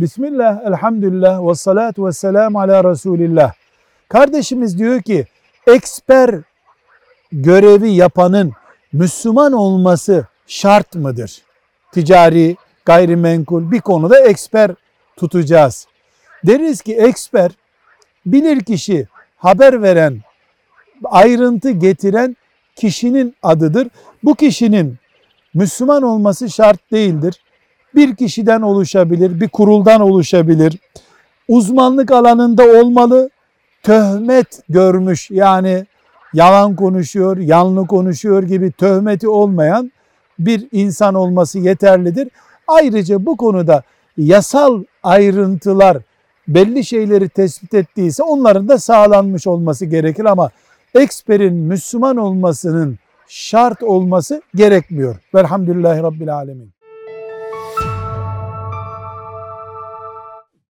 Bismillah, elhamdülillah ve salatu ve selamu ala Resulillah. Kardeşimiz diyor ki eksper görevi yapanın Müslüman olması şart mıdır? Ticari, gayrimenkul bir konuda eksper tutacağız. Deriz ki eksper bilir kişi, haber veren, ayrıntı getiren kişinin adıdır. Bu kişinin Müslüman olması şart değildir. Bir kişiden oluşabilir, bir kuruldan oluşabilir. Uzmanlık alanında olmalı. Töhmet görmüş yani yalan konuşuyor, yanlı konuşuyor gibi töhmeti olmayan bir insan olması yeterlidir. Ayrıca bu konuda yasal ayrıntılar belli şeyleri tespit ettiyse onların da sağlanmış olması gerekir ama eksperin Müslüman olmasının şart olması gerekmiyor. Velhamdülillahi Rabbil Alemin.